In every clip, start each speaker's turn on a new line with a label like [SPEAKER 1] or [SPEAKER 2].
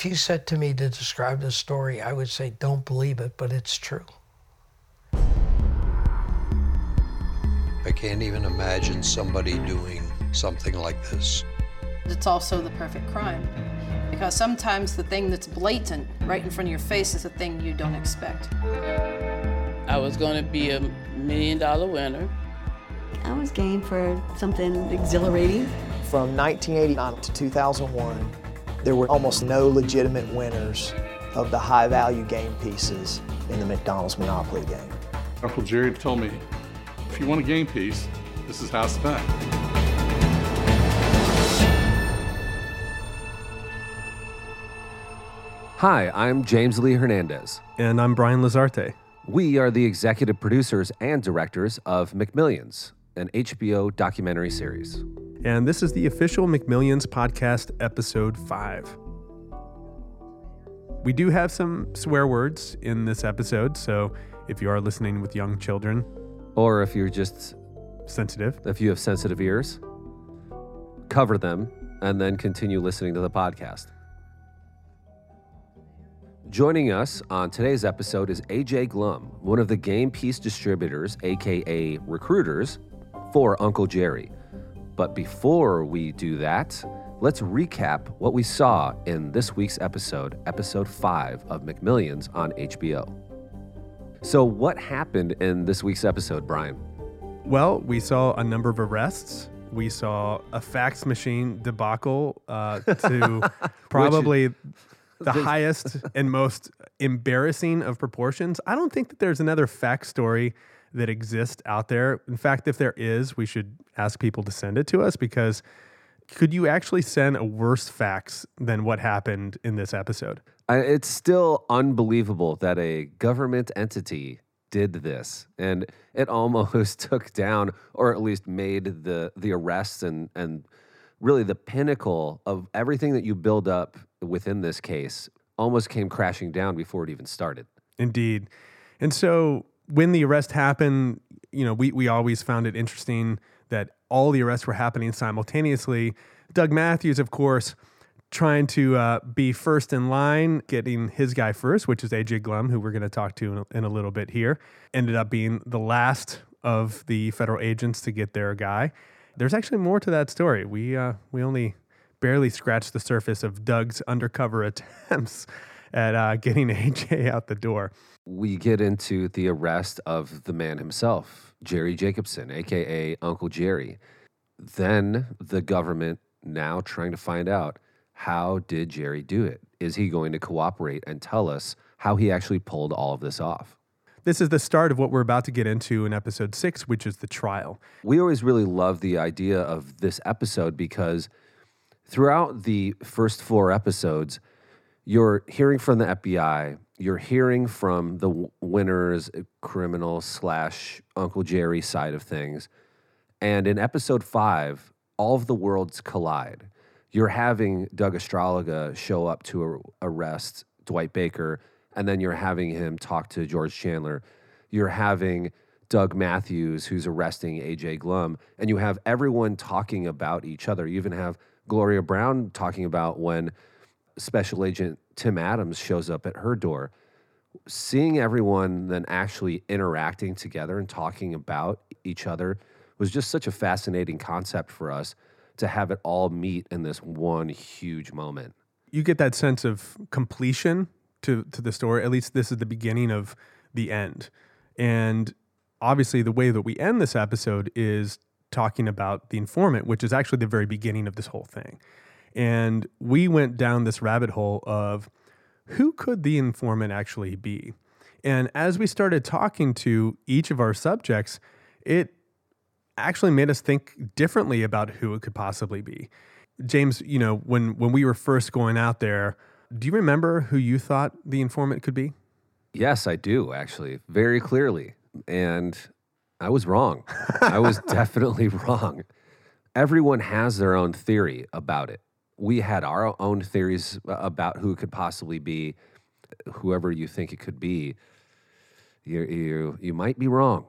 [SPEAKER 1] if you said to me to describe the story, I would say, don't believe it, but it's true.
[SPEAKER 2] I can't even imagine somebody doing something like this.
[SPEAKER 3] It's also the perfect crime. Because sometimes the thing that's blatant right in front of your face is the thing you don't expect.
[SPEAKER 4] I was going to be a million dollar winner.
[SPEAKER 5] I was game for something exhilarating.
[SPEAKER 6] From 1989 to 2001, there were almost no legitimate winners of the high value game pieces in the McDonald's Monopoly game.
[SPEAKER 7] Uncle Jerry told me, if you want a game piece, this is how it's done.
[SPEAKER 8] Hi, I'm James Lee Hernandez.
[SPEAKER 9] And I'm Brian Lazarte.
[SPEAKER 8] We are the executive producers and directors of McMillions, an HBO documentary series.
[SPEAKER 9] And this is the official McMillions podcast, episode 5. We do have some swear words in this episode, so if you are listening with young children,
[SPEAKER 8] Or if you're just,
[SPEAKER 9] sensitive,
[SPEAKER 8] if you have sensitive ears, cover them and then continue listening to the podcast. Joining us on today's episode is AJ Glomb, one of the game piece distributors, aka recruiters, for Uncle Jerry. But before we do that, let's recap what we saw in this week's episode, episode 5 of McMillions on HBO. So, what happened in this week's episode, Brian?
[SPEAKER 9] well, we saw a number of arrests. We saw a fax machine debacle uh, to probably the highest and most embarrassing of proportions. I don't think that there's another fax story that exists out there. In fact, if there is, we should ask people to send it to us because could you actually send a worse fax than what happened in this episode?
[SPEAKER 8] I- It's still unbelievable that a government entity did this, and it almost took down, or at least made the the arrests and and really the pinnacle of everything that you build up within this case almost came crashing down before it even started.
[SPEAKER 9] Indeed. And so when the arrest happened, you know, we, we always found it interesting that all the arrests were happening simultaneously. Doug Matthews, of course, trying to uh, be first in line, getting his guy first, which is AJ Glomb, who we're going to talk to in a, in a little bit here, ended up being the last of the federal agents to get their guy. There's actually more to that story. We uh, we only barely scratched the surface of Doug's undercover attempts at uh, getting AJ out the door.
[SPEAKER 8] We get into the arrest of the man himself, Jerry Jacobson, aka Uncle Jerry. Then the government now trying to find out how did Jerry do it? Is he going to cooperate and tell us how he actually pulled all of this off?
[SPEAKER 9] This is the start of what we're about to get into in episode six, which is the trial.
[SPEAKER 8] We always really love the idea of this episode because throughout the first four episodes, you're hearing from the FBI, you're hearing from the winners, uh, criminal slash Uncle Jerry side of things. And in episode five, all of the worlds collide. You're having Doug Astralaga show up to arrest Dwight Baker, and then you're having him talk to George Chandler. You're having Doug Matthews, who's arresting AJ Glomb, and you have everyone talking about each other. You even have Gloria Brown talking about when Special Agent Tim Adams shows up at her door. Seeing everyone then actually interacting together and talking about each other was just such a fascinating concept for us to have it all meet in this one huge moment.
[SPEAKER 9] You get that sense of completion to, to the story. At least this is the beginning of the end. And obviously, the way that we end this episode is talking about the informant, which is actually the very beginning of this whole thing. And we went down this rabbit hole of who could the informant actually be? And as we started talking to each of our subjects, it actually made us think differently about who it could possibly be. James, you know, when when we were first going out there, do you remember who you thought the informant could be?
[SPEAKER 8] Yes, I do actually, very clearly. And I was wrong. I was definitely wrong. Everyone has their own theory about it. We had our own theories about who could possibly be. Whoever you think it could be, you you you might be wrong.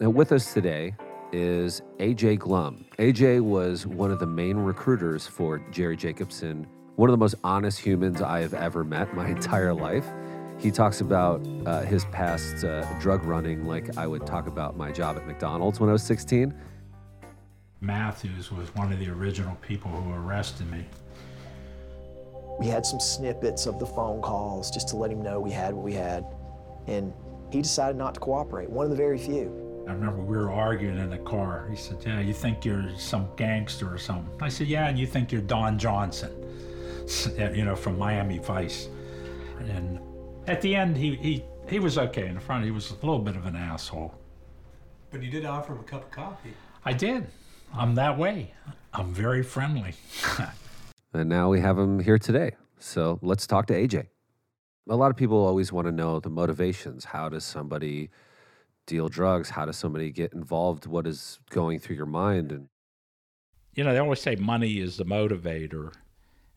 [SPEAKER 8] Now, with us today is AJ Glomb. AJ was one of the main recruiters for Jerry Jacobson, one of the most honest humans I have ever met my entire life. He talks about uh, his past uh, drug running like I would talk about my job at McDonald's when I was 16.
[SPEAKER 10] Matthews was one of the original people who arrested me.
[SPEAKER 6] We had some snippets of the phone calls just to let him know we had what we had. And he decided not to cooperate, one of the very few.
[SPEAKER 10] I remember we were arguing in the car. He said, Yeah, you think you're some gangster or something? I said, Yeah, and you think you're Don Johnson, you know, from Miami Vice. And at the end, he, he, he was okay. In the front, he was a little bit of an asshole.
[SPEAKER 11] But you did offer him a cup of coffee.
[SPEAKER 10] I did. I'm that way. I'm very friendly.
[SPEAKER 8] And now we have him here today. So let's talk to AJ. A lot of people always want to know the motivations. How does somebody deal drugs? How does somebody get involved? What is going through your mind? And
[SPEAKER 10] you know, they always say money is the motivator.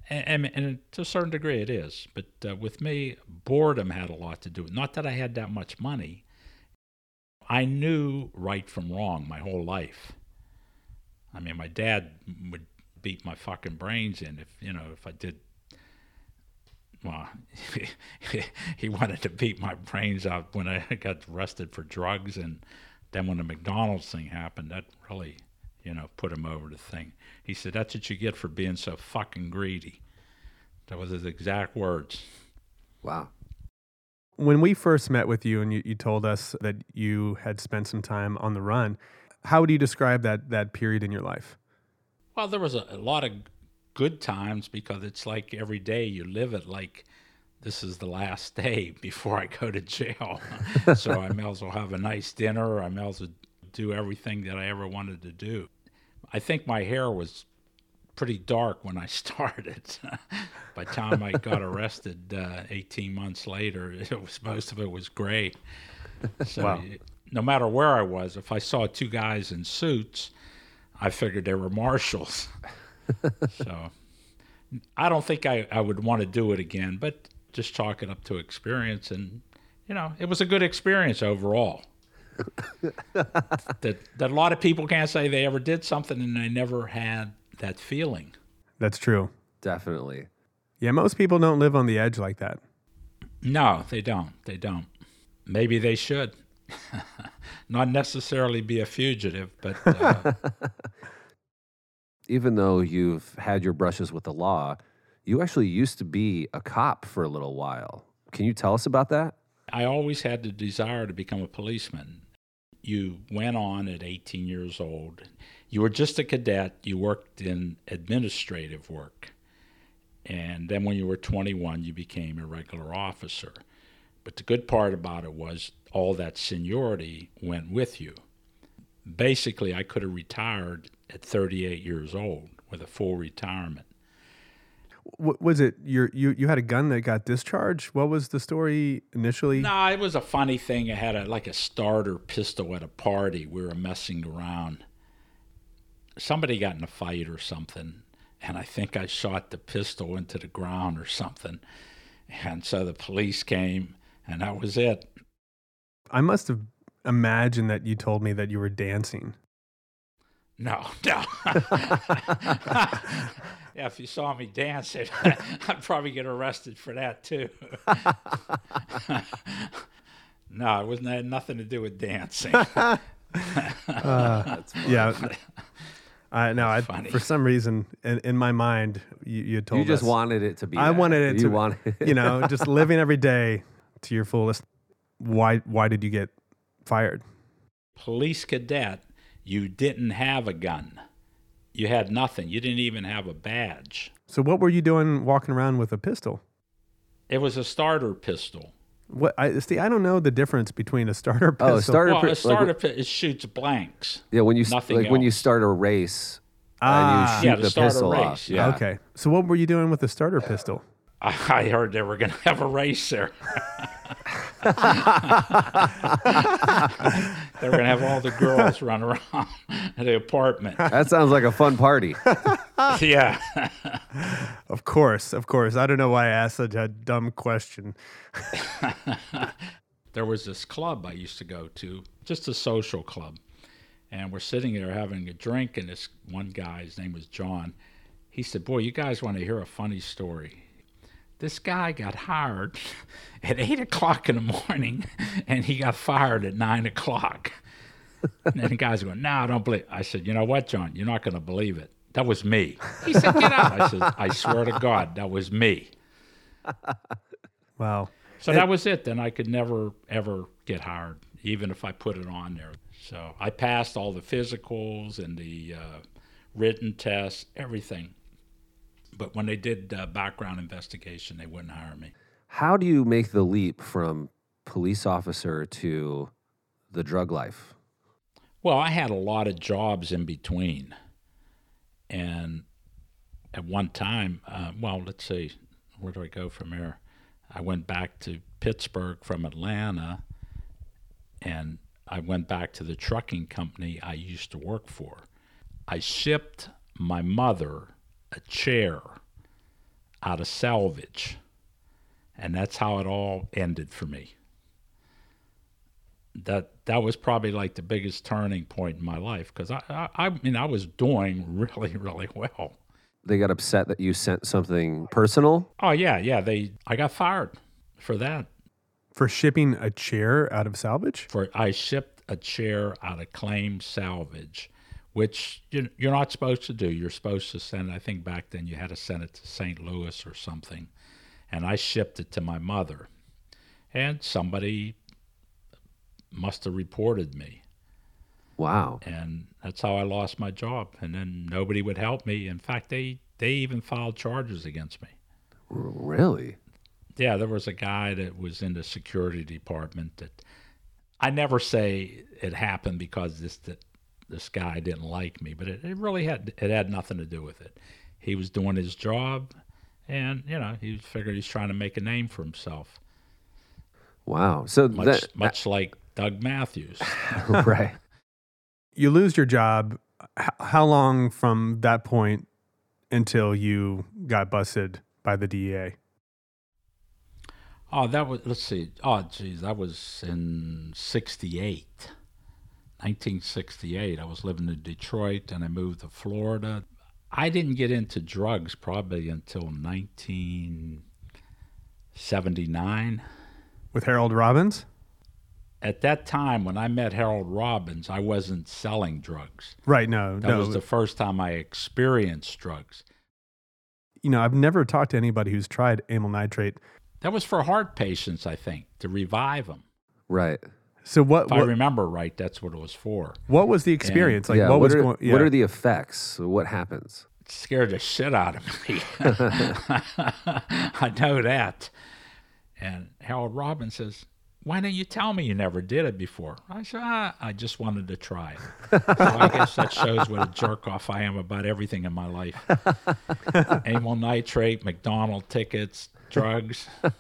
[SPEAKER 10] And, and, to a certain degree, it is. But uh, with me, boredom had a lot to do with it. Not that I had that much money. I knew right from wrong my whole life. I mean, my dad would beat my fucking brains in if you know if I did. Well, he wanted to beat my brains out when I got arrested for drugs, and then when the McDonald's thing happened, that really, you know, put him over the thing. He said, "That's what you get for being so fucking greedy." That was his exact words.
[SPEAKER 8] Wow.
[SPEAKER 9] When we first met with you and you, you told us that you had spent some time on the run, how would you describe that that period in your life?
[SPEAKER 10] Well, there was a, a, lot of good times because it's like every day you live it like this is the last day before I go to jail. so I may as well have a nice dinner. I may as well do everything that I ever wanted to do. I think my hair was pretty dark when I started. By the time I got arrested uh, 18 months later, it was most of it was gray. So wow. no matter where I was, if I saw two guys in suits, I figured they were marshals. so I don't think I, I would want to do it again, but just chalk it up to experience. And, you know, it was a good experience overall. that, that a lot of people can't say they ever did something and they never had that feeling.
[SPEAKER 9] That's true.
[SPEAKER 8] Definitely.
[SPEAKER 9] Yeah, most people don't live on the edge like that.
[SPEAKER 10] No, they don't. They don't. Maybe they should. Not necessarily be a fugitive, but. Uh,
[SPEAKER 8] Even though you've had your brushes with the law, you actually used to be a cop for a little while. Can you tell us about that?
[SPEAKER 10] I always had the desire to become a policeman. You went on at 18 years old. You were just a cadet. You worked in administrative work. And then when you were 21, you became a regular officer. But the good part about it was all that seniority went with you. Basically, I could have retired at 38 years old with a full retirement.
[SPEAKER 9] What was it? You you you had a gun that got discharged. What was the story initially?
[SPEAKER 10] No, it was a funny thing. I had a like a starter pistol at a party. We were messing around. Somebody got in a fight or something, and I think I shot the pistol into the ground or something. And so the police came, and that was it.
[SPEAKER 9] I must have imagined that you told me that you were dancing.
[SPEAKER 10] No, no. yeah, if you saw me dancing, I'd probably get arrested for that too. no, it wasn't had nothing to do with dancing. uh,
[SPEAKER 9] yeah. I know. I, for some reason in, in my mind, you, you told us
[SPEAKER 8] you just
[SPEAKER 9] us,
[SPEAKER 8] wanted it to be.
[SPEAKER 9] I
[SPEAKER 8] that.
[SPEAKER 9] wanted it
[SPEAKER 8] you
[SPEAKER 9] to,
[SPEAKER 8] wanted
[SPEAKER 9] you know, just living every day to your fullest. Why why did you get fired?
[SPEAKER 10] Police cadet, you didn't have a gun. You had nothing. You didn't even have a badge.
[SPEAKER 9] So what were you doing walking around with a pistol?
[SPEAKER 10] It was a starter pistol.
[SPEAKER 9] What I see, I don't know the difference between a starter pistol.
[SPEAKER 8] Oh, starter
[SPEAKER 10] well, a starter
[SPEAKER 8] like,
[SPEAKER 10] pistol it shoots blanks.
[SPEAKER 8] Yeah, when you
[SPEAKER 10] Nothing
[SPEAKER 8] like when you start a race
[SPEAKER 9] Ah.
[SPEAKER 8] and you
[SPEAKER 10] Yeah,
[SPEAKER 8] shoot
[SPEAKER 10] to
[SPEAKER 8] the
[SPEAKER 10] start a
[SPEAKER 8] pistol
[SPEAKER 10] race,
[SPEAKER 8] off.
[SPEAKER 10] yeah.
[SPEAKER 9] Okay. So what were you doing with the starter pistol?
[SPEAKER 10] I heard they were going to have a race there. they were going to have all the girls run around the apartment.
[SPEAKER 8] That sounds like a fun party.
[SPEAKER 10] yeah.
[SPEAKER 9] Of course, of course. I don't know why I asked such a dumb question.
[SPEAKER 10] there was this club I used to go to, just a social club. and we're sitting there having a drink, and this one guy, his name was John, he said, "Boy, you guys want to hear a funny story." This guy got hired at eight o'clock in the morning, and he got fired at nine o'clock. and the guy's going, "No, I don't believe." I said, "You know what, John? You're not going to believe it. That was me." He said, "Get out." I said, "I swear to God, that was me."
[SPEAKER 9] Wow.
[SPEAKER 10] So that was it. Then I could never ever get hired, even if I put it on there. So I passed all the physicals and the uh, written tests, everything. But when they did uh, background investigation, they wouldn't hire me.
[SPEAKER 8] How do you make the leap from police officer to the drug life?
[SPEAKER 10] Well, I had a lot of jobs in between. And at one time, uh, well, let's see, where do I go from here? I went back to Pittsburgh from Atlanta, and I went back to the trucking company I used to work for. I shipped my mother a chair out of salvage, and that's how it all ended for me. That that was probably like the biggest turning point in my life because I, I I mean I was doing really really well.
[SPEAKER 8] They got upset that you sent something personal.
[SPEAKER 10] Oh yeah yeah they I got fired for that
[SPEAKER 9] For shipping a chair out of salvage?
[SPEAKER 10] for I shipped a chair out of claim salvage, which you- you're not supposed to do. You're supposed to send. I think back then you had to send it to St. Louis or something, and I shipped it to my mother, and somebody must have reported me,
[SPEAKER 8] Wow.
[SPEAKER 10] and that's how I lost my job. And then nobody would help me. In fact, they they even filed charges against me.
[SPEAKER 8] Really?
[SPEAKER 10] Yeah, there was a guy that was in the security department that I never say it happened because this that this guy didn't like me, but it, it really had it had nothing to do with it. He was doing his job, and you know he figured he's trying to make a name for himself,
[SPEAKER 8] Wow. So
[SPEAKER 10] much
[SPEAKER 8] that,
[SPEAKER 10] much like Doug Matthews.
[SPEAKER 8] right.
[SPEAKER 9] You lose your job. H- how long from that point until you got busted by the DEA?
[SPEAKER 10] Oh, that was let's see. Oh, geez, that was in '68, 1968. I was living in Detroit, and I moved to Florida. I didn't get into drugs probably until 1979.
[SPEAKER 9] With Harold Robbins?
[SPEAKER 10] At that time, when I met Harold Robbins, I wasn't selling drugs.
[SPEAKER 9] Right, no.
[SPEAKER 10] That
[SPEAKER 9] no.
[SPEAKER 10] was the first time I experienced drugs.
[SPEAKER 9] you know, I've never talked to anybody who's tried amyl nitrate.
[SPEAKER 10] That was for heart patients, I think, to revive them.
[SPEAKER 8] Right.
[SPEAKER 9] So what
[SPEAKER 10] If I remember right, that's what it was for.
[SPEAKER 9] what was the experience? like
[SPEAKER 8] yeah.
[SPEAKER 9] what, was
[SPEAKER 8] are,
[SPEAKER 9] going yeah.
[SPEAKER 8] what are the effects? What happens?
[SPEAKER 10] It scared the shit out of me. I know that. And Harold Robbins says, Why didn't you tell me you never did it before? I said, ah, I just wanted to try it. so I guess that shows what a jerk off I am about everything in my life amyl nitrate, McDonald tickets, drugs.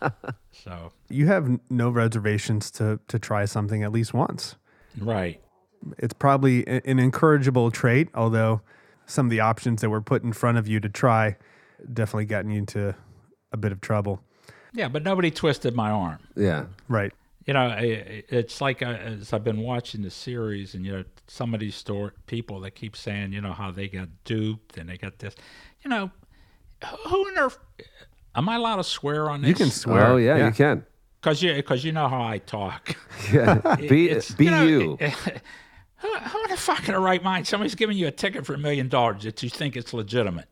[SPEAKER 10] So,
[SPEAKER 9] you have no reservations to to try something at least once.
[SPEAKER 10] right.
[SPEAKER 9] It's probably an incorrigible trait, although some of the options that were put in front of you to try definitely gotten you into a bit of trouble.
[SPEAKER 10] Yeah, but nobody twisted my arm.
[SPEAKER 8] Yeah.
[SPEAKER 9] Right.
[SPEAKER 10] you know, it's like uh, as I've been watching the series, and you know, some of these store people that keep saying, you know, how they got duped and they got this. You know, who in their am I allowed to swear on this?
[SPEAKER 9] You can swear.
[SPEAKER 8] Oh yeah, you can.
[SPEAKER 10] because you because you know how I talk.
[SPEAKER 8] Yeah. be
[SPEAKER 10] It's-
[SPEAKER 8] be
[SPEAKER 10] you. know,
[SPEAKER 8] you.
[SPEAKER 10] who, who in the fuck in the right mind? Somebody's giving you a ticket for a million dollars that you think it's legitimate,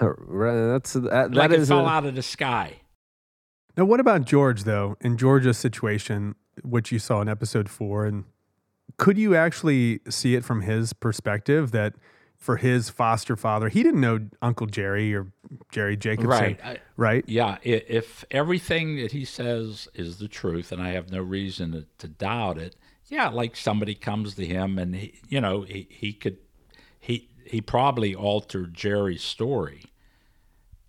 [SPEAKER 8] Right, That's that,
[SPEAKER 10] like
[SPEAKER 8] that
[SPEAKER 10] it
[SPEAKER 8] is
[SPEAKER 10] fell
[SPEAKER 8] a-
[SPEAKER 10] out of the sky.
[SPEAKER 9] Now, what about George though? In George's situation, which you saw in episode four, and could you actually see it from his perspective that for his foster father, he didn't know Uncle Jerry or Jerry Jacobson,
[SPEAKER 10] Right. I-
[SPEAKER 9] right?
[SPEAKER 10] Yeah, if everything that he says is the truth, and I have no reason to, to doubt it, yeah, like somebody comes to him and he, you know, he, he could, he he probably altered Jerry's story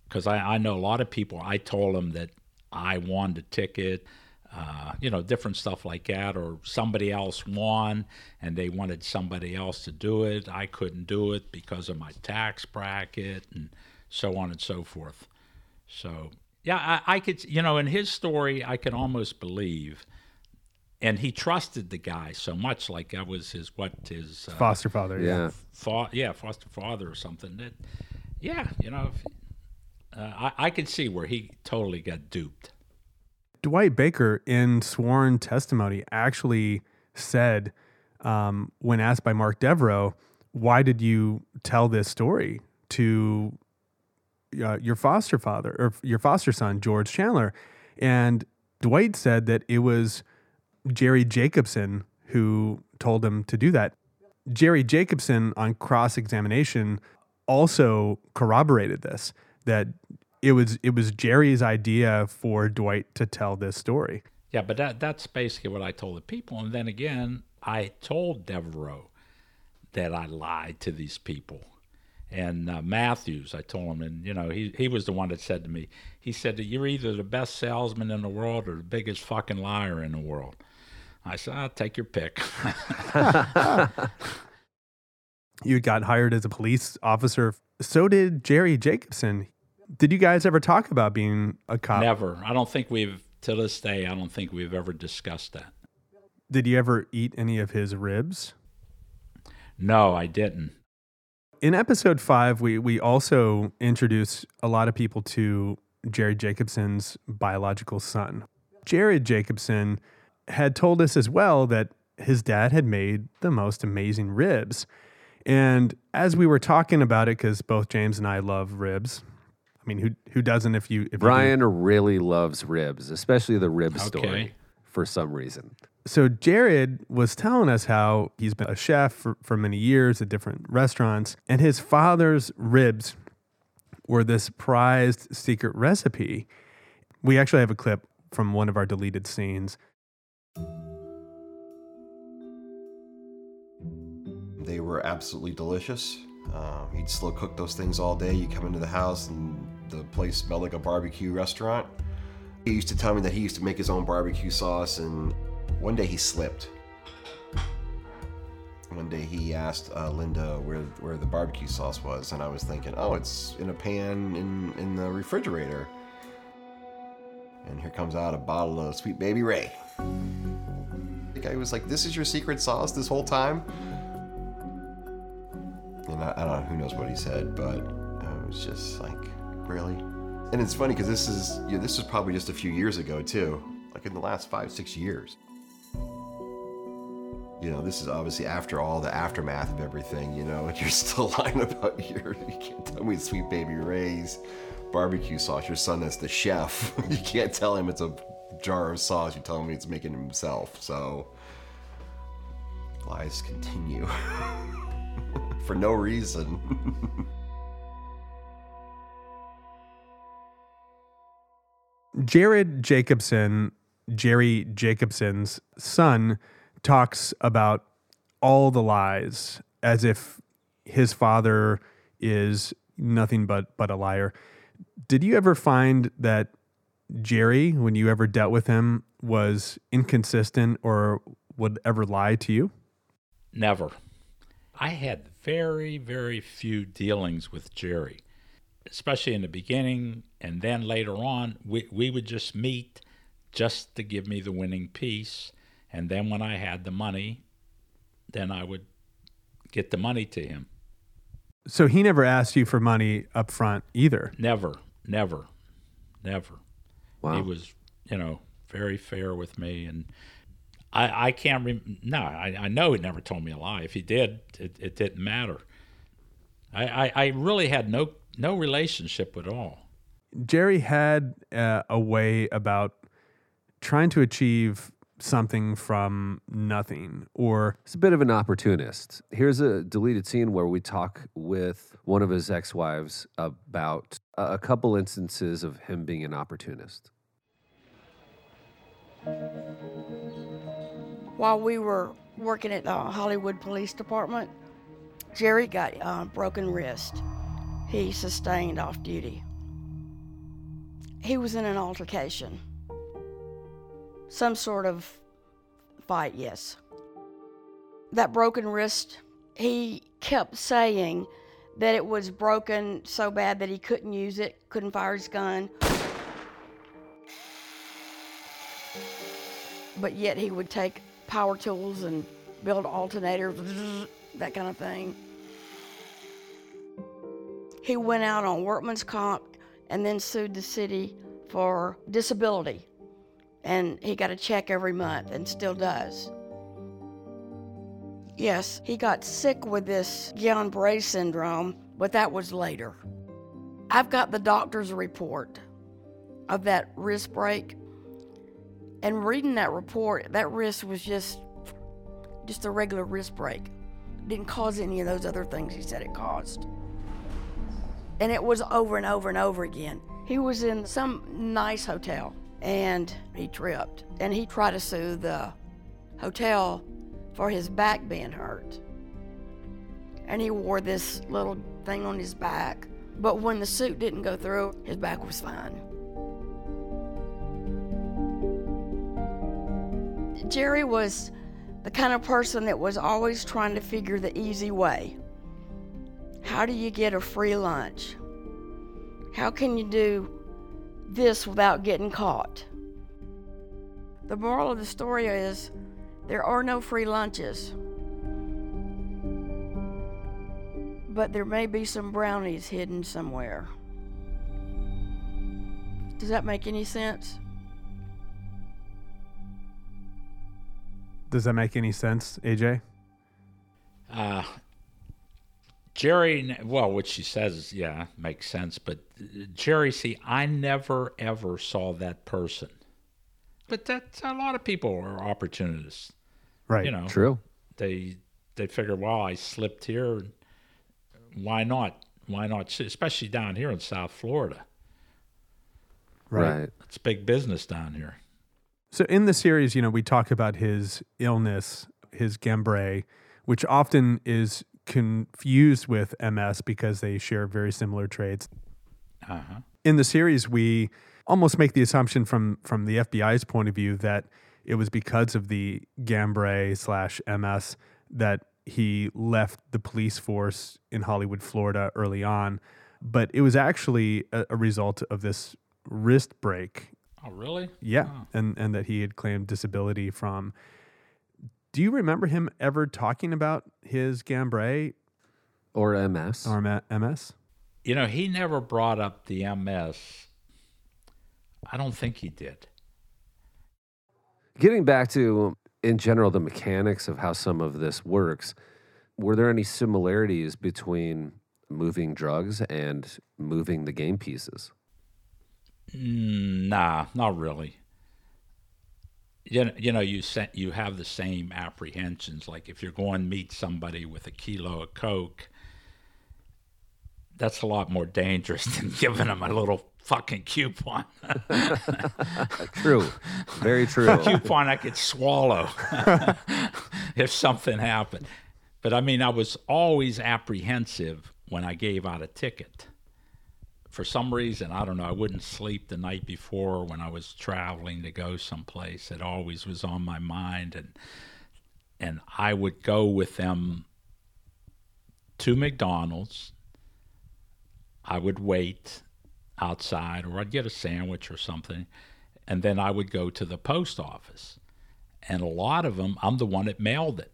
[SPEAKER 10] because I, I know a lot of people. I told him that I won the ticket, uh, you know, different stuff like that, or somebody else won and they wanted somebody else to do it. I couldn't do it because of my tax bracket and so on and so forth. So yeah, I, I could, you know, in his story, I can almost believe and he trusted the guy so much, like I was his what his uh,
[SPEAKER 9] Foster father.
[SPEAKER 8] Yeah.
[SPEAKER 10] fa- yeah, foster father or something. That, yeah, you know, if, uh, I I could see where he totally got duped.
[SPEAKER 9] Dwight Baker, in sworn testimony, actually said, um, when asked by Mark Devereaux, why did you tell this story to uh, your foster father or your foster son, George Chandler? And Dwight said that it was Jerry Jacobson who told him to do that. Jerry Jacobson, on cross examination, also corroborated this that it was it was Jerry's idea for Dwight to tell this story.
[SPEAKER 10] Yeah, but that that's basically what I told the people. And then again, I told Devereaux that I lied to these people. And uh, Matthews, I told him, and you know, he he was the one that said to me, he said that you're either the best salesman in the world or the biggest fucking liar in the world. I said, I'll take your pick.
[SPEAKER 9] You got hired as a police officer. So did Jerry Jacobson. Did you guys ever talk about being a cop?
[SPEAKER 10] Never. I don't think we've to this day. I don't think we've ever discussed that.
[SPEAKER 9] Did you ever eat any of his ribs?
[SPEAKER 10] No, I didn't.
[SPEAKER 9] In episode five, we we also introduce a lot of people to Jerry Jacobson's biological son. Jared Jacobson had told us as well that his dad had made the most amazing ribs. And as we were talking about it, because both James and I love ribs. I mean, who who doesn't? If you if you
[SPEAKER 8] Brian really loves ribs, especially the rib
[SPEAKER 10] Okay.
[SPEAKER 8] story for some reason.
[SPEAKER 9] so Jared was telling us how he's been a chef for, for many years at different restaurants, and his father's ribs were this prized secret recipe. We actually have a clip from one of our deleted scenes.
[SPEAKER 12] They were absolutely delicious. Uh, he'd slow cook those things all day. You come into the house and the place smelled like a barbecue restaurant. He used to tell me that he used to make his own barbecue sauce, and one day he slipped. One day he asked uh, Linda where where the barbecue sauce was, and I was thinking, oh, it's in a pan in in the refrigerator. And here comes out a bottle of Sweet Baby Ray. The guy was like, "This is your secret sauce this whole time." I, I don't know who knows what he said, but um, I was just like, really? And it's funny because this is you know, this was probably just a few years ago too, like in the last five six years. You know, this is obviously after all the aftermath of everything, you know, and you're still lying about your you can't tell me Sweet Baby Ray's barbecue sauce. Your son that's the chef. you can't tell him it's a jar of sauce. You tell him he's making it himself. So lies continue. For no reason.
[SPEAKER 9] Jared Jacobson, Jerry Jacobson's son, talks about all the lies as if his father is nothing but but a liar. Did you ever find that Jerry, when you ever dealt with him, was inconsistent or would ever lie to you?
[SPEAKER 10] Never. I had very, very few dealings with Jerry, especially in the beginning. And then later on, we, we would just meet just to give me the winning piece. And then when I had the money, then I would get the money to him.
[SPEAKER 9] So he never asked you for money up front either.
[SPEAKER 10] Never, never, never.
[SPEAKER 8] Wow.
[SPEAKER 10] He was, you know, very fair with me. And I, I can't rem- no, I, I know he never told me a lie. If he did, it, it didn't matter. I, I, I really had no no relationship at all.
[SPEAKER 9] Jerry had uh, a way about trying to achieve something from nothing or
[SPEAKER 8] it's a bit of an opportunist. Here's a deleted scene where we talk with one of his ex wives about a a couple instances of him being an opportunist.
[SPEAKER 13] While we were working at the Hollywood Police Department, Jerry got a broken wrist. He sustained off duty. He was in an altercation. Some sort of fight, yes. That broken wrist, he kept saying that it was broken so bad that he couldn't use it, couldn't fire his gun. but yet he would take power tools and build alternators, that kind of thing. He went out on workman's comp and then sued the city for disability. And he got a check every month and still does. Yes, he got sick with this Guillain-Barré syndrome, but that was later. I've got the doctor's report of that wrist break. And reading that report, that wrist was just just a regular wrist break. Didn't cause any of those other things he said it caused. And it was over and over and over again. He was in some nice hotel and he tripped and he tried to sue the hotel for his back being hurt. And he wore this little thing on his back. But when the suit didn't go through, his back was fine. Jerry was the kind of person that was always trying to figure the easy way. How do you get a free lunch? How can you do this without getting caught? The moral of the story is there are no free lunches, but there may be some brownies hidden somewhere. Does that make any sense?
[SPEAKER 9] Does that make any sense, AJ?
[SPEAKER 10] Uh, Jerry, well, what she says, yeah, makes sense. But uh, Jerry, see, I never ever saw that person. But that a lot of people are opportunists,
[SPEAKER 9] Right.
[SPEAKER 10] You know,
[SPEAKER 8] True.
[SPEAKER 10] They they figure, well, I slipped here. Why not? Why not? Especially down here in South Florida.
[SPEAKER 8] Right.
[SPEAKER 10] It's big business down here.
[SPEAKER 9] So in the series, you know, we talk about his illness, his Guillain-Barré, which often is confused with MS because they share very similar traits.
[SPEAKER 10] Uh-huh.
[SPEAKER 9] In the series, we almost make the assumption from from the FBI's point of view that it was because of the Guillain-Barré slash MS that he left the police force in Hollywood, Florida, early on. But it was actually a, a result of this wrist break
[SPEAKER 10] Oh, really?
[SPEAKER 9] yeah,
[SPEAKER 10] Oh.
[SPEAKER 9] and and that he had claimed disability from. Do you remember him ever talking about his Guillain-Barré
[SPEAKER 8] Or MS.
[SPEAKER 9] or MS?
[SPEAKER 10] You know, he never brought up the MS. I don't think he did.
[SPEAKER 8] Getting back to, in general, the mechanics of how some of this works, were there any similarities between moving drugs and moving the game pieces?
[SPEAKER 10] Mm, nah, not really. You know, you know, you sent, you have the same apprehensions. Like if you're going to meet somebody with a kilo of coke, that's a lot more dangerous than giving them a little fucking coupon.
[SPEAKER 8] True. Very true.
[SPEAKER 10] A coupon I could swallow if something happened. But I mean, I was always apprehensive when I gave out a ticket. For some reason, I don't know, I wouldn't sleep the night before when I was traveling to go someplace. It always was on my mind and and I would go with them to McDonald's. I would wait outside or I'd get a sandwich or something and then I would go to the post office. And a lot of them, I'm the one that mailed it.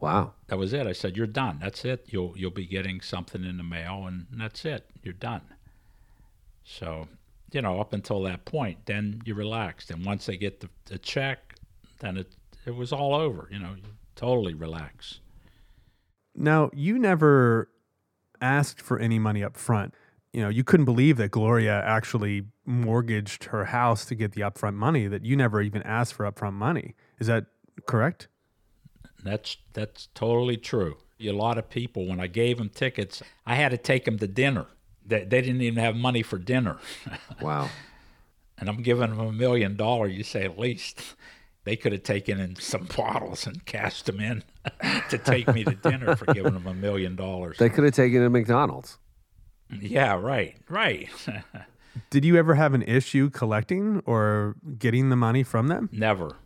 [SPEAKER 8] Wow.
[SPEAKER 10] That was it. I said, "You're done. That's it. You'll you'll be getting something in the mail, and that's it. You're done." So, you know, up until that point, then you relaxed, and once they get the, the check, then it it was all over. You know, you totally relax.
[SPEAKER 9] Now, you never asked for any money up front. You know, you couldn't believe that Gloria actually mortgaged her house to get the upfront money, that you never even asked for upfront money. Is that correct?
[SPEAKER 10] That's that's totally true. A lot of people, when I gave them tickets, I had to take them to dinner. They, they didn't even have money for dinner.
[SPEAKER 8] Wow.
[SPEAKER 10] and I'm giving them a million dollars. You say at least they could have taken in some bottles and cashed them in to take me to dinner for giving them a million dollars.
[SPEAKER 8] They could have taken it to McDonald's.
[SPEAKER 10] Yeah, right, right.
[SPEAKER 9] Did you ever have an issue collecting or getting the money from them?
[SPEAKER 10] Never,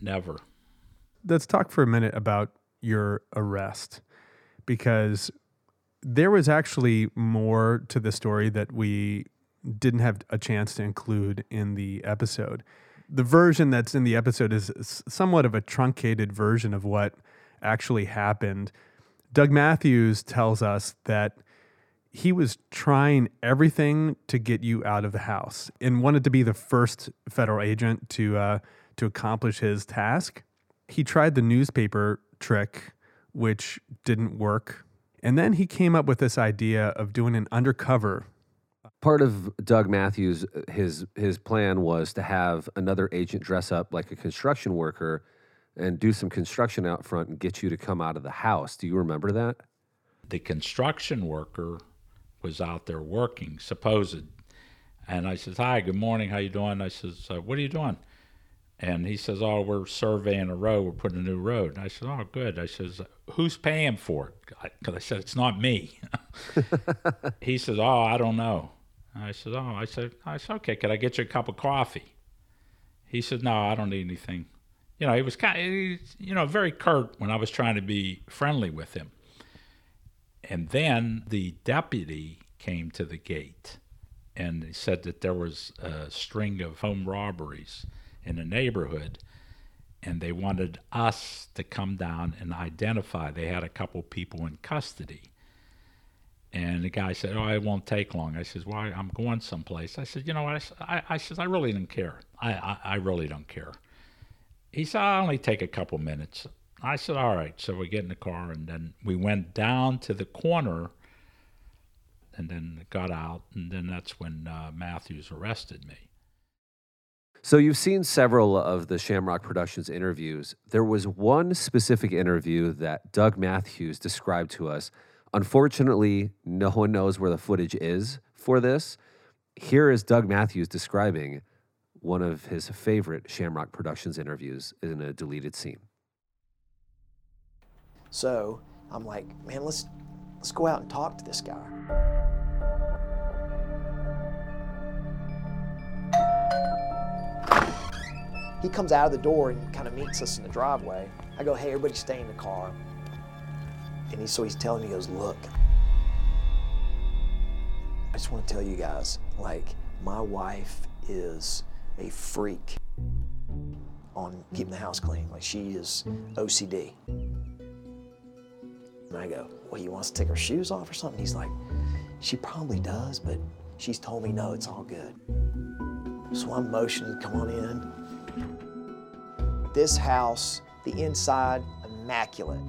[SPEAKER 10] never.
[SPEAKER 9] Let's talk for a minute about your arrest because there was actually more to the story that we didn't have a chance to include in the episode. the version that's in the episode is somewhat of a truncated version of what actually happened. Doug Matthews tells us that he was trying everything to get you out of the house and wanted to be the first federal agent to uh, to accomplish his task. He tried the newspaper trick, which didn't work, and then he came up with this idea of doing an undercover
[SPEAKER 8] Part of Doug Matthews his his plan was to have another agent dress up like a construction worker and do some construction out front and get you to come out of the house. Do you remember that?
[SPEAKER 10] The construction worker was out there working, supposed, and I says, "Hi, good morning. How you doing?" I says, uh, "What are you doing?" And he says, "Oh, we're surveying a road. We're putting a new road." And I said, "Oh, good." I says, "Who's paying for it?" Because I said, "It's not me." he says, "Oh, I don't know." I said, "Oh," I said, "I said, okay. Could I get you a cup of coffee?" He said, "No, I don't need anything." You know, he was kind of, you know, very curt when I was trying to be friendly with him. And then the deputy came to the gate and he said that there was a string of home robberies in the neighborhood and they wanted us to come down and identify. They had a couple people in custody. And the guy said, "Oh, it won't take long." I says, "Why? I'm going someplace." I said, "You know what?" I says, "I really don't care. I, I, I really don't care." He said, "I'll only take a couple minutes." I said, "All right." So we get in the car, and then we went down to the corner, and then got out, and then that's when uh, Matthews arrested me.
[SPEAKER 8] So you've seen several of the Shamrock Productions interviews. There was one specific interview that Doug Matthews described to us. Unfortunately, no one knows where the footage is for this. Here is Doug Matthews describing one of his favorite Shamrock Productions interviews in a deleted scene.
[SPEAKER 6] So I'm like, man, let's let's go out and talk to this guy. He comes out of the door and kind of meets us in the driveway. I go, hey, everybody stay in the car. And he, so he's telling me, he goes, look, I just want to tell you guys, like, my wife is a freak on keeping the house clean. Like, she is OCD. And I go, well, he wants to take her shoes off or something? He's like, she probably does, but she's told me no, it's all good. So I'm motioning, come on in. This house, the inside, immaculate.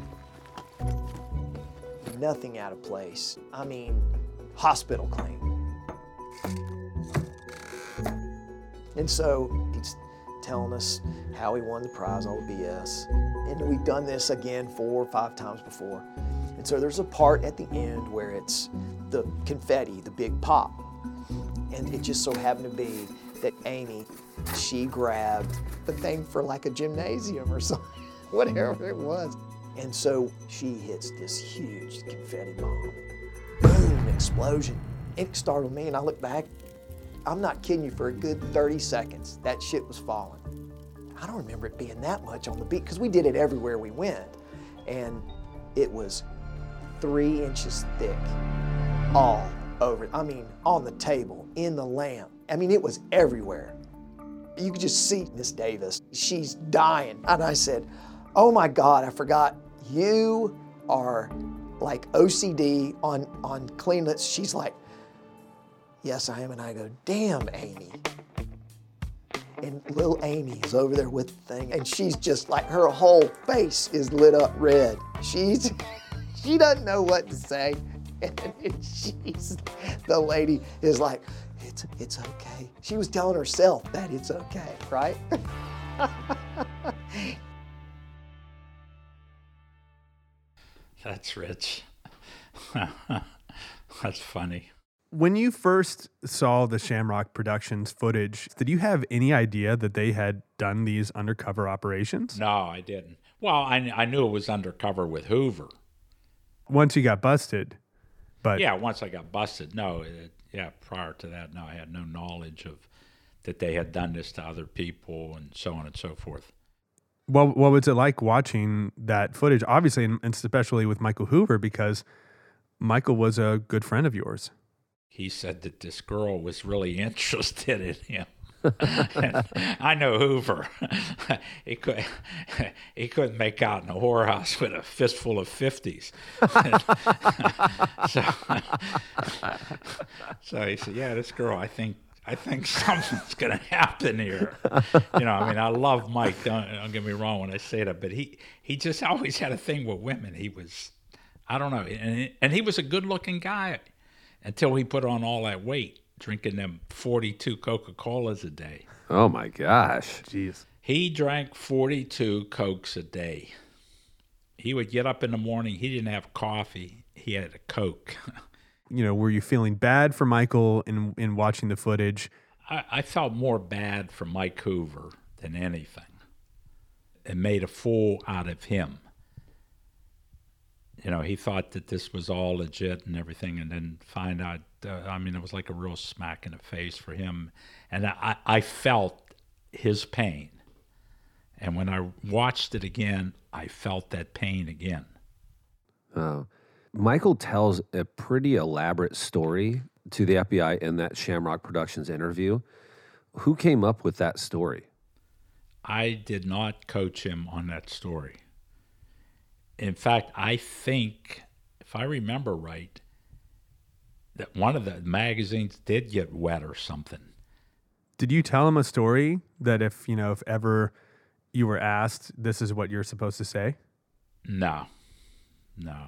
[SPEAKER 6] Nothing out of place. I mean, hospital clean. And so he's telling us how he won the prize, all the BS. And we've done this again four or five times before. And so there's a part at the end where it's the confetti, the big pop. And it just so happened to be that Amy, she grabbed the thing for like a gymnasium or something, whatever it was. And so she hits this huge confetti bomb. Boom, explosion. It startled me, and I look back. I'm not kidding you, for a good 30 seconds, that shit was falling. I don't remember it being that much on the beat because we did it everywhere we went. And it was three inches thick, all over. I mean, on the table, in the lamp. I mean, it was everywhere. You could just see Miss Davis. She's dying. And I said, Oh my God, I forgot. You are like OCD on, on cleanliness. She's like, Yes, I am. And I go, Damn, Amy. And little Amy is over there with the thing, and she's just like her whole face is lit up red. She's she doesn't know what to say. And she's the lady is like, it's it's okay. She was telling herself that it's okay, right?
[SPEAKER 10] That's rich. That's funny.
[SPEAKER 9] When you first saw the Shamrock Productions footage, did you have any idea that they had done these undercover operations?
[SPEAKER 10] No, I didn't. Well, I, I knew it was undercover with Hoover.
[SPEAKER 9] Once you got busted, but
[SPEAKER 10] yeah, once I got busted, no, it, yeah. Prior to that, no, I had no knowledge of that they had done this to other people and so on and so forth.
[SPEAKER 9] what what was it like watching that footage? Obviously, and and especially with Michael Hoover, because Michael was a good friend of yours.
[SPEAKER 10] He said that this girl was really interested in him. I know Hoover. he could he couldn't make out in a whorehouse with a fistful of fifties. so, so he said, "Yeah, this girl, I think." I think something's going to happen here. You know, I mean, I love Mike. Don't, don't get me wrong when I say that, but he he just always had a thing with women. He was, I don't know, and and he was a good-looking guy until he put on all that weight, drinking them 42 Coca-Colas a day.
[SPEAKER 8] Oh my gosh.
[SPEAKER 9] Jeez.
[SPEAKER 10] He drank 42 Cokes a day. He would get up in the morning. He didn't have coffee. He had a Coke.
[SPEAKER 9] You know, were you feeling bad for Michael in in watching the footage?
[SPEAKER 10] I, I felt more bad for Mike Hoover than anything. It made a fool out of him. You know, he thought that this was all legit and everything, and then find out. Uh, I mean, it was like a real smack in the face for him, and I, I felt his pain. And when I watched it again, I felt that pain again.
[SPEAKER 8] Oh. Michael tells a pretty elaborate story to the FBI in that Shamrock Productions interview. Who came up with that story?
[SPEAKER 10] I did not coach him on that story. In fact, I think, if I remember right, that one of the magazines did get wet or something.
[SPEAKER 9] Did you tell him a story that if, you know, if ever you were asked, this is what you're supposed to say?
[SPEAKER 10] No, no.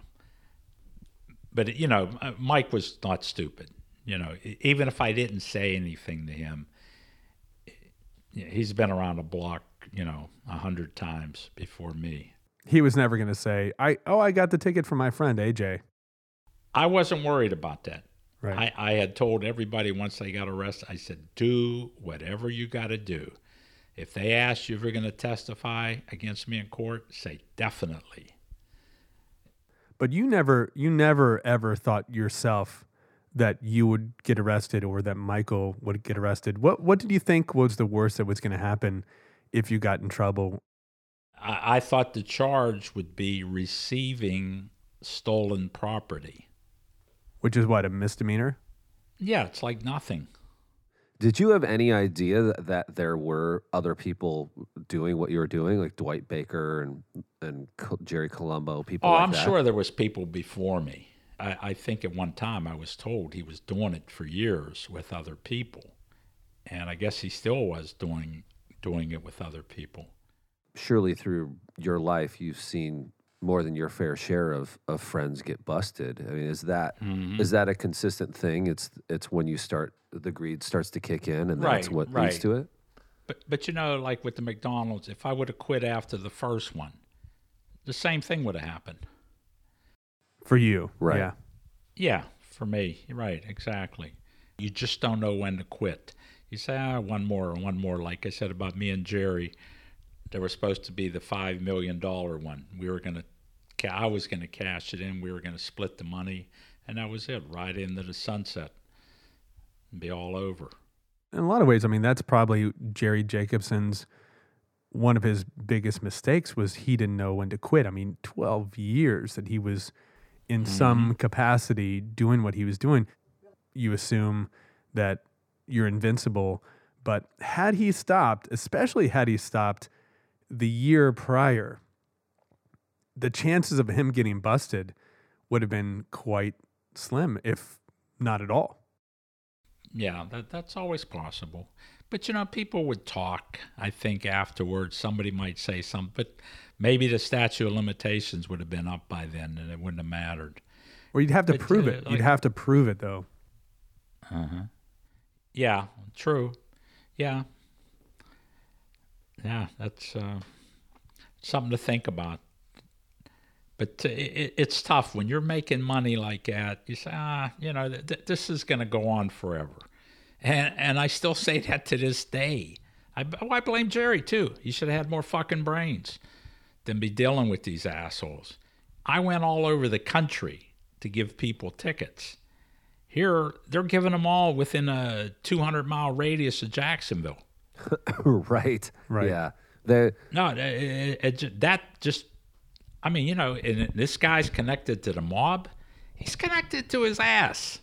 [SPEAKER 10] But, you know, uh, Mike was not stupid. You know, even if I didn't say anything to him, he's been around a block, you know, a hundred times before me.
[SPEAKER 9] He was never going to say, "I oh, I got the ticket from my friend AJ."
[SPEAKER 10] I wasn't worried about that.
[SPEAKER 9] Right.
[SPEAKER 10] I, I had told everybody once they got arrested, I said, do whatever you got to do. If they ask you if you're going to testify against me in court, say definitely.
[SPEAKER 9] But you never you never ever thought yourself that you would get arrested or that Michael would get arrested. What what did you think was the worst that was going to happen if you got in trouble?
[SPEAKER 10] I, I thought the charge would be receiving stolen property.
[SPEAKER 9] Which is what a misdemeanor?
[SPEAKER 10] Yeah, it's like nothing.
[SPEAKER 8] Did you have any idea that, that there were other people doing what you were doing, like Dwight Baker and and Jerry Colombo, people?
[SPEAKER 10] Oh,
[SPEAKER 8] like
[SPEAKER 10] I'm
[SPEAKER 8] that?
[SPEAKER 10] sure there was people before me. I, I think at one time I was told he was doing it for years with other people, and I guess he still was doing doing it with other people.
[SPEAKER 8] Surely, through your life, you've seen more than your fair share of, of friends get busted. I mean, is that is
[SPEAKER 10] Mhm.
[SPEAKER 8] that a consistent thing? It's it's when you start the greed starts to kick in, and that's
[SPEAKER 10] Right,
[SPEAKER 8] what leads to it.
[SPEAKER 10] But but you know, like with the McDonald's, if I would have quit after the first one, the same thing would have happened.
[SPEAKER 9] For you.
[SPEAKER 8] Right.
[SPEAKER 9] Yeah.
[SPEAKER 10] Yeah, for me, right, exactly. You just don't know when to quit. You say, ah, one more, one more. Like I said about me and Jerry, there was supposed to be the five million dollar one. We were gonna, ca- I was gonna cash it in. We were gonna split the money, and that was it. Right into the sunset, and be all over.
[SPEAKER 9] In a lot of ways, I mean, that's probably Jerry Jacobson's one of his biggest mistakes was he didn't know when to quit. I mean, 12 years that he was in mm-hmm. some capacity doing what he was doing. You assume that you're invincible, but had he stopped, especially had he stopped the year prior, the chances of him getting busted would have been quite slim, if not at all.
[SPEAKER 10] Yeah, that that's always possible. But you know, people would talk. I think afterwards, somebody might say something, but maybe the statute of limitations would have been up by then, and it wouldn't have mattered.
[SPEAKER 9] Or you'd have to
[SPEAKER 10] But,
[SPEAKER 9] prove
[SPEAKER 10] uh,
[SPEAKER 9] it.
[SPEAKER 10] like-
[SPEAKER 9] You'd have to prove it, though.
[SPEAKER 10] Uh huh. Yeah, true. Yeah. Yeah, that's uh, something to think about. But it, it's tough when you're making money like that. You say, ah, you know, th- this is going to go on forever, and and I still say that to this day. I, oh, I blame Jerry too. He should have had more fucking brains than be dealing with these assholes. I went all over the country to give people tickets. Here, they're giving them all within a 200 mile radius of Jacksonville.
[SPEAKER 8] right.
[SPEAKER 9] Right.
[SPEAKER 8] Yeah. The
[SPEAKER 10] No, it, it, it that just, I mean, you know, and this guy's connected to the mob. He's connected to his ass.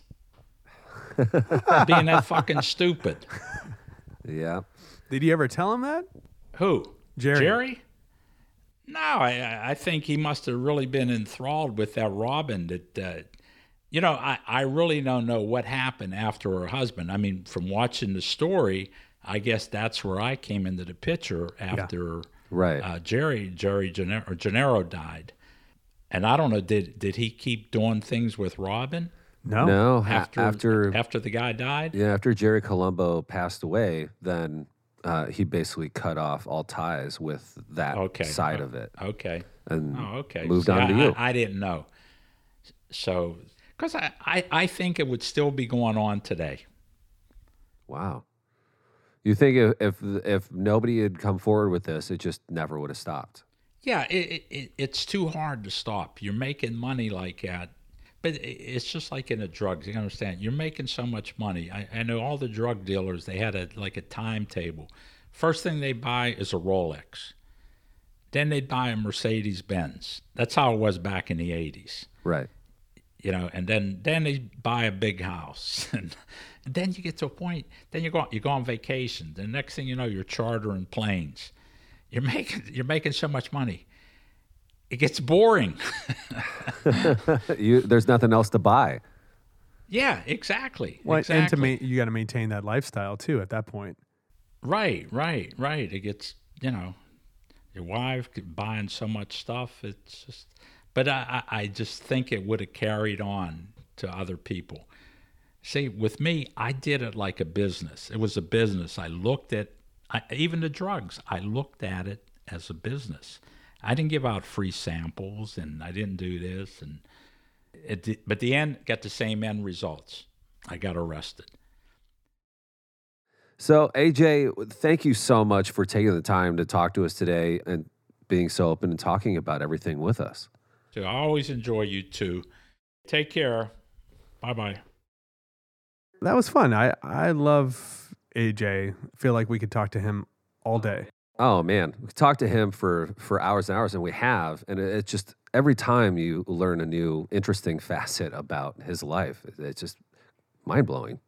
[SPEAKER 10] Being that fucking stupid.
[SPEAKER 8] Yeah.
[SPEAKER 9] Did you ever tell him that?
[SPEAKER 10] Who?
[SPEAKER 9] Jerry.
[SPEAKER 10] Jerry? No, I, I think he must have really been enthralled with that Robin. That, uh, you know, I, I really don't know what happened after her husband. I mean, from watching the story, I guess that's where I came into the picture after
[SPEAKER 8] Right.
[SPEAKER 10] uh, Jerry Jerry Gennaro, Gennaro died. And I don't know, did did he keep doing things with Robin?
[SPEAKER 8] No. ha-
[SPEAKER 10] After
[SPEAKER 8] after
[SPEAKER 10] after the guy died?
[SPEAKER 8] Yeah, after Jerry Colombo passed away, then uh, he basically cut off all ties with that
[SPEAKER 10] Okay.
[SPEAKER 8] side
[SPEAKER 10] Oh,
[SPEAKER 8] of it.
[SPEAKER 10] Okay.
[SPEAKER 8] And
[SPEAKER 10] oh, okay.
[SPEAKER 8] moved
[SPEAKER 10] See,
[SPEAKER 8] on
[SPEAKER 10] I,
[SPEAKER 8] to you.
[SPEAKER 10] I, I didn't know. So, because I, I, I think it would still be going on today.
[SPEAKER 8] Wow. You think if, if if nobody had come forward with this, it just never would have stopped.
[SPEAKER 10] Yeah, it, it, it, it's too hard to stop. You're making money like that. But it's just like in the drugs. You understand? You're making so much money. I, I know all the drug dealers. They had a like a timetable. First thing they buy is a Rolex. Then they buy a Mercedes Benz. That's how it was back in the '80s.
[SPEAKER 8] Right.
[SPEAKER 10] you know, and then then they buy a big house, and then you get to a point. Then you go you go on vacation. The next thing you know, you're chartering planes. You're making you're making so much money. It gets boring.
[SPEAKER 8] you, there's nothing else to buy.
[SPEAKER 10] yeah, exactly.
[SPEAKER 9] Well,
[SPEAKER 10] exactly.
[SPEAKER 9] and to ma- you got to maintain that lifestyle too at that point.
[SPEAKER 10] Right, right, right. It gets you know, your wife buying so much stuff. It's just, but I, I I just think it would have carried on to other people. See, with me, I did it like a business. It was a business. I looked at I, even the drugs. I looked at it as a business. I didn't give out free samples, and I didn't do this, and it. But the end got the same end results. I got arrested.
[SPEAKER 8] So, AJ, thank you so much for taking the time to talk to us today and being so open and talking about everything with us.
[SPEAKER 10] So I always enjoy you too. Take care. Bye bye.
[SPEAKER 9] That was fun. I I love AJ. Feel like we could talk to him all day.
[SPEAKER 8] Oh man, we could talk to him for for hours and hours, and we have. And it, it's just every time you learn a new interesting facet about his life, it- it's just mind blowing.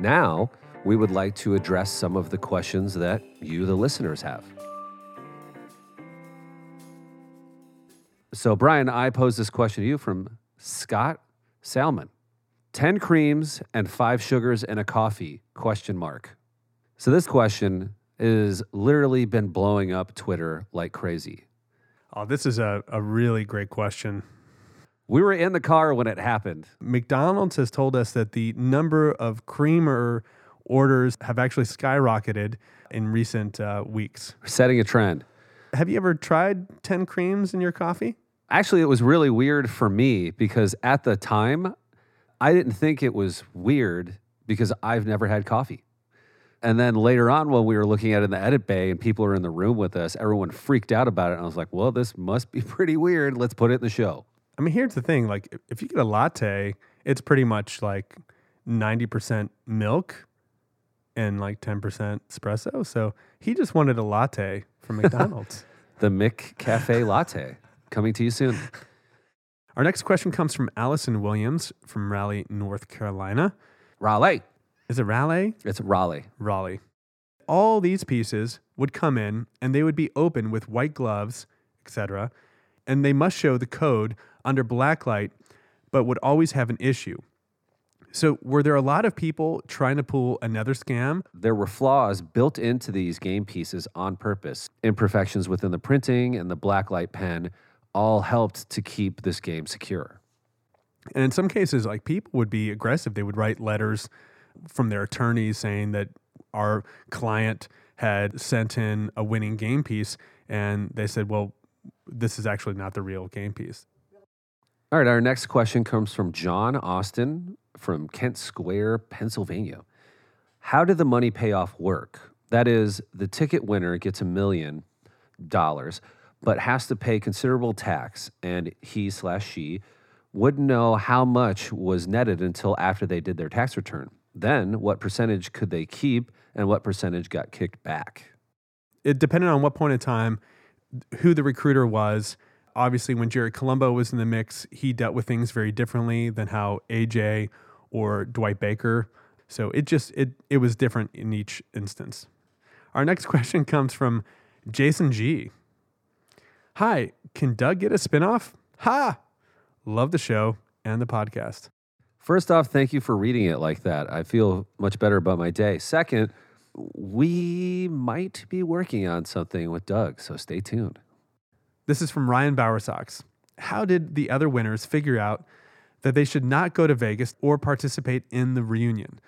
[SPEAKER 8] Now, we would like to address some of the questions that you, the listeners, have. So, Brian, I pose this question to you from Scott Salmon. 10 creams and 5 sugars and a coffee question mark. So this question has literally been blowing up Twitter like crazy.
[SPEAKER 9] Oh, this is a, a really great question.
[SPEAKER 8] We were in the car when it happened.
[SPEAKER 9] McDonald's has told us that the number of creamer orders have actually skyrocketed in recent uh, weeks.
[SPEAKER 8] Setting a trend.
[SPEAKER 9] Have you ever tried 10 creams in your coffee?
[SPEAKER 8] Actually, it was really weird for me because at the time, I didn't think it was weird because I've never had coffee. And then later on, when we were looking at it in the edit bay and people were in the room with us, everyone freaked out about it. And I was like, well, this must be pretty weird. Let's put it in the show.
[SPEAKER 9] I mean, here's the thing like, if- if you get a latte, it's pretty much like 90% milk and like 10% espresso. So he just wanted a latte from McDonald's.
[SPEAKER 8] The McCafe Latte coming to you soon.
[SPEAKER 9] Our next question comes from Allison Williams from Raleigh, North Carolina.
[SPEAKER 8] Raleigh.
[SPEAKER 9] Is it Raleigh?
[SPEAKER 8] It's Raleigh.
[SPEAKER 9] Raleigh. All these pieces would come in and they would be open with white gloves, etc. And they must show the code under black light, but would always have an issue. So, were there a lot of people trying to pull another scam?
[SPEAKER 8] There were flaws built into these game pieces on purpose. Imperfections within the printing and the blacklight pen all helped to keep this game secure.
[SPEAKER 9] And in some cases, like people would be aggressive. They would write letters from their attorneys saying that our client had sent in a winning game piece, and they said, "Well, this is actually not the real game piece."
[SPEAKER 8] All right, our next question comes from John Austin from Kennett Square, Pennsylvania. How did the money payoff work? That is, the ticket winner gets a million dollars, but has to pay considerable tax, and he slash she wouldn't know how much was netted until after they did their tax return. Then, what percentage could they keep, and what percentage got kicked back?
[SPEAKER 9] It depended on what point in time, who the recruiter was. Obviously, when Jerry Colombo was in the mix, he dealt with things very differently than how AJ or Dwight Baker. So it just it it was different in each instance. Our next question comes from Jason G. Hi, can Doug get a spinoff? Ha! Love the show and the podcast.
[SPEAKER 8] First off, thank you for reading it like that. I feel much better about my day. Second, we might be working on something with Doug, so stay tuned.
[SPEAKER 9] This is from Ryan Bowersox. How did the other winners figure out that they should not go to Vegas or participate in the reunion?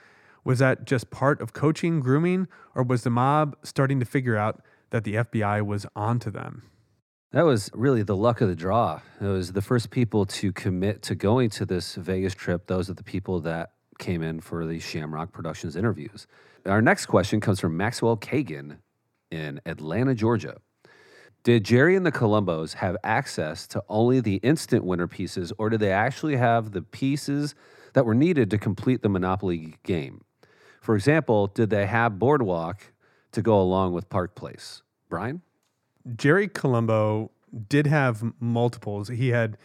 [SPEAKER 9] Was that just part of coaching, grooming, or was the mob starting to figure out that the FBI was onto them?
[SPEAKER 8] That was really the luck of the draw. It was the first people to commit to going to this Vegas trip. Those are the people that came in for the Shamrock Productions interviews. Our next question comes from Maxwell Kagan in Atlanta, Georgia. Did Jerry and the Colombos have access to only the instant winner pieces, or did they actually have the pieces that were needed to complete the Monopoly game? For example, did they have Boardwalk to go along with Park Place? Brian?
[SPEAKER 9] Jerry Colombo did have multiples. He had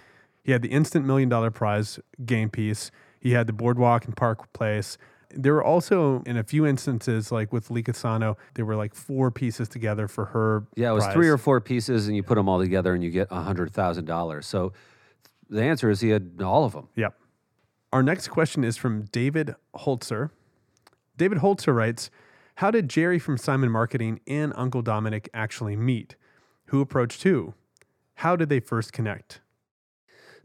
[SPEAKER 9] he had the instant million dollar prize game piece. He had the boardwalk and park place. There were also in a few instances, like with Lee Casano, there were like four pieces together for her.
[SPEAKER 8] Yeah, it was
[SPEAKER 9] prize.
[SPEAKER 8] three or four pieces, and you put them all together, and you get hundred thousand dollars. So the answer is he had all of them.
[SPEAKER 9] Yep. Our next question is from David Holzer. David Holzer writes, "How did Jerry from Simon Marketing and Uncle Dominic actually meet? Who approached who? How did they first connect?"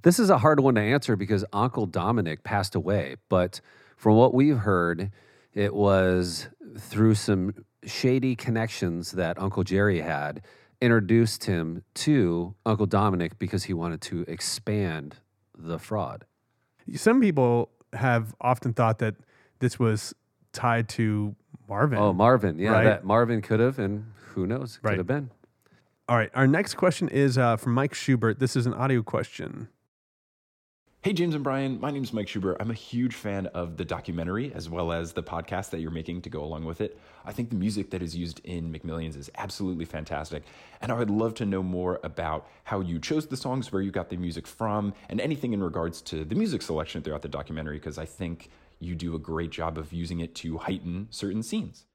[SPEAKER 8] This is a hard one to answer because Uncle Dominic passed away, but from what we've heard, it was through some shady connections that Uncle Jerry had introduced him to Uncle Dominic because he wanted to expand the fraud.
[SPEAKER 9] Some people have often thought that this was tied to Marvin.
[SPEAKER 8] Oh, Marvin. Yeah,
[SPEAKER 9] right?
[SPEAKER 8] that Marvin could have, and who knows, could have been.
[SPEAKER 9] All right. Our next question is uh, from Mike Schubert. This is an audio question.
[SPEAKER 14] Hey, James and Brian. My name is Mike Schubert. I'm a huge fan of the documentary as well as the podcast that you're making to go along with it. I think the music that is used in McMillions is absolutely fantastic. And I would love to know more about how you chose the songs, where you got the music from, and anything in regards to the music selection throughout the documentary, because I think you do a great job of using it to heighten certain scenes.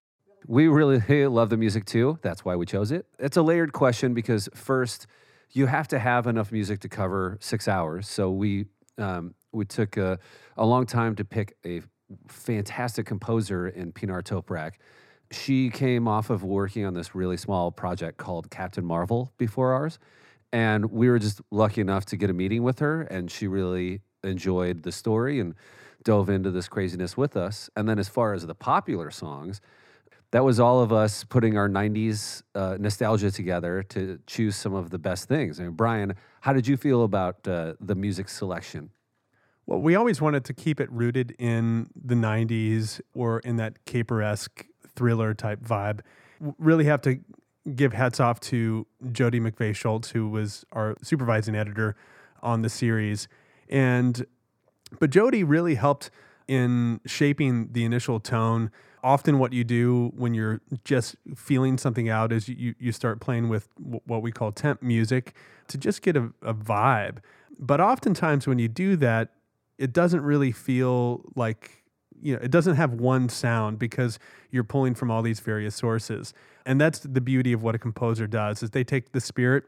[SPEAKER 8] We really love the music too. That's why we chose it. It's a layered question because first, you have to have enough music to cover six hours. So we um, we took a, a long time to pick a fantastic composer in Pinar Toprak. She came off of working on this really small project called Captain Marvel before ours. And we were just lucky enough to get a meeting with her, and she really enjoyed the story and dove into this craziness with us. And then, as far as the popular songs, that was all of us putting our 90s uh, nostalgia together to choose some of the best things. I mean, Brian, how did you feel about uh, the music selection?
[SPEAKER 9] Well, we always wanted to keep it rooted in the 90s or in that caper esque thriller type vibe. Really have to give hats off to Jody McVeigh Schultz, who was our supervising editor on the series. And, but Jody really helped in shaping the initial tone. Often, what you do when you're just feeling something out is you, you start playing with what we call temp music to just get a, a vibe. But oftentimes, when you do that, it doesn't really feel like you know it doesn't have one sound because you're pulling from all these various sources and that's the beauty of what a composer does is they take the spirit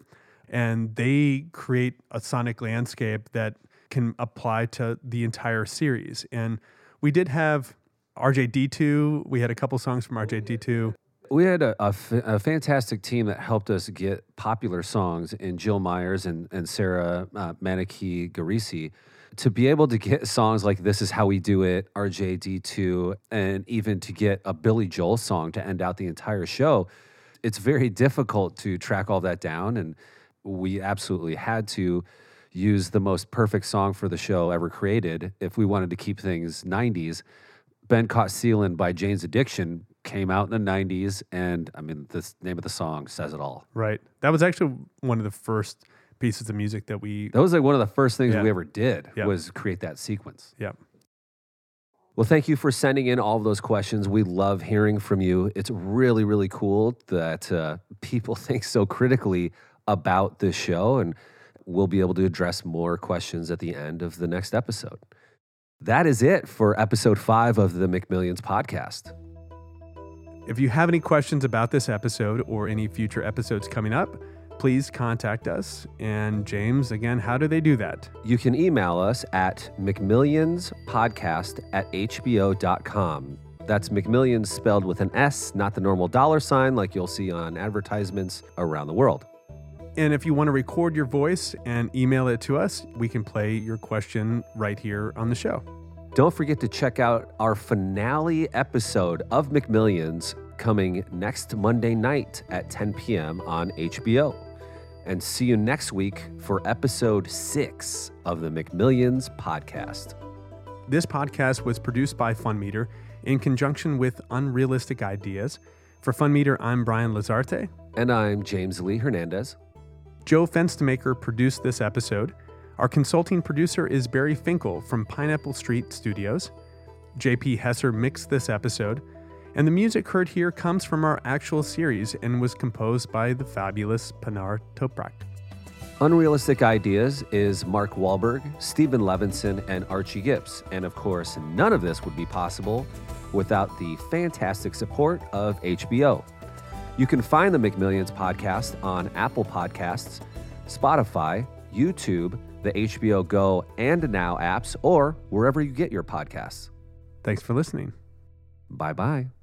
[SPEAKER 9] and they create a sonic landscape that can apply to the entire series and we did have rjd2 we had a couple songs from rjd2
[SPEAKER 8] We had a, a f- a fantastic team that helped us get popular songs in Jill Myers and, and Sarah uh, Manaki Garisi to be able to get songs like This Is How We Do It, RJD2, and even to get a Billy Joel song to end out the entire show. It's very difficult to track all that down. And we absolutely had to use the most perfect song for the show ever created if we wanted to keep things 90s. Been Caught Stealing by Jane's Addiction came out in the 90s. And I mean, the name of the song says it all.
[SPEAKER 9] right that was actually one of the first pieces of music that we
[SPEAKER 8] That was like one of the first things
[SPEAKER 9] Yeah.
[SPEAKER 8] we ever did
[SPEAKER 9] Yeah.
[SPEAKER 8] was create that sequence.
[SPEAKER 9] yeah
[SPEAKER 8] Well, thank you for sending in all of those questions. We love hearing from you. It's really, really cool that uh, people think so critically about this show, and we'll be able to address more questions at the end of the next episode. That is it for episode five of the McMillions podcast.
[SPEAKER 9] If you have any questions about this episode or any future episodes coming up, please contact us. And James, again, how do they do that?
[SPEAKER 8] You can email us at McMillionspodcast at HBO.com. That's McMillions spelled with an S, not the normal dollar sign like you'll see on advertisements around the world.
[SPEAKER 9] And if you want to record your voice and email it to us, we can play your question right here on the show.
[SPEAKER 8] Don't forget to check out our finale episode of McMillions coming next Monday night at 10 p.m. on HBO. And see you next week for episode six of the McMillions podcast.
[SPEAKER 9] This podcast was produced by FunMeter in conjunction with Unrealistic Ideas. For FunMeter, I'm Brian Lazarte.
[SPEAKER 8] And I'm James Lee Hernandez.
[SPEAKER 9] Joe Fenstemaker produced this episode. Our consulting producer is Barry Finkel from Pineapple Street Studios. JP Hesser mixed this episode. And the music heard here comes from our actual series and was composed by the fabulous Pinar Toprak.
[SPEAKER 8] Unrealistic Ideas is Mark Wahlberg, Stephen Levinson, and Archie Gips. And of course, none of this would be possible without the fantastic support of HBO. You can find the McMillions podcast on Apple Podcasts, Spotify, YouTube, the HBO Go and Now apps, or wherever you get your podcasts.
[SPEAKER 9] Thanks for listening.
[SPEAKER 8] Bye bye.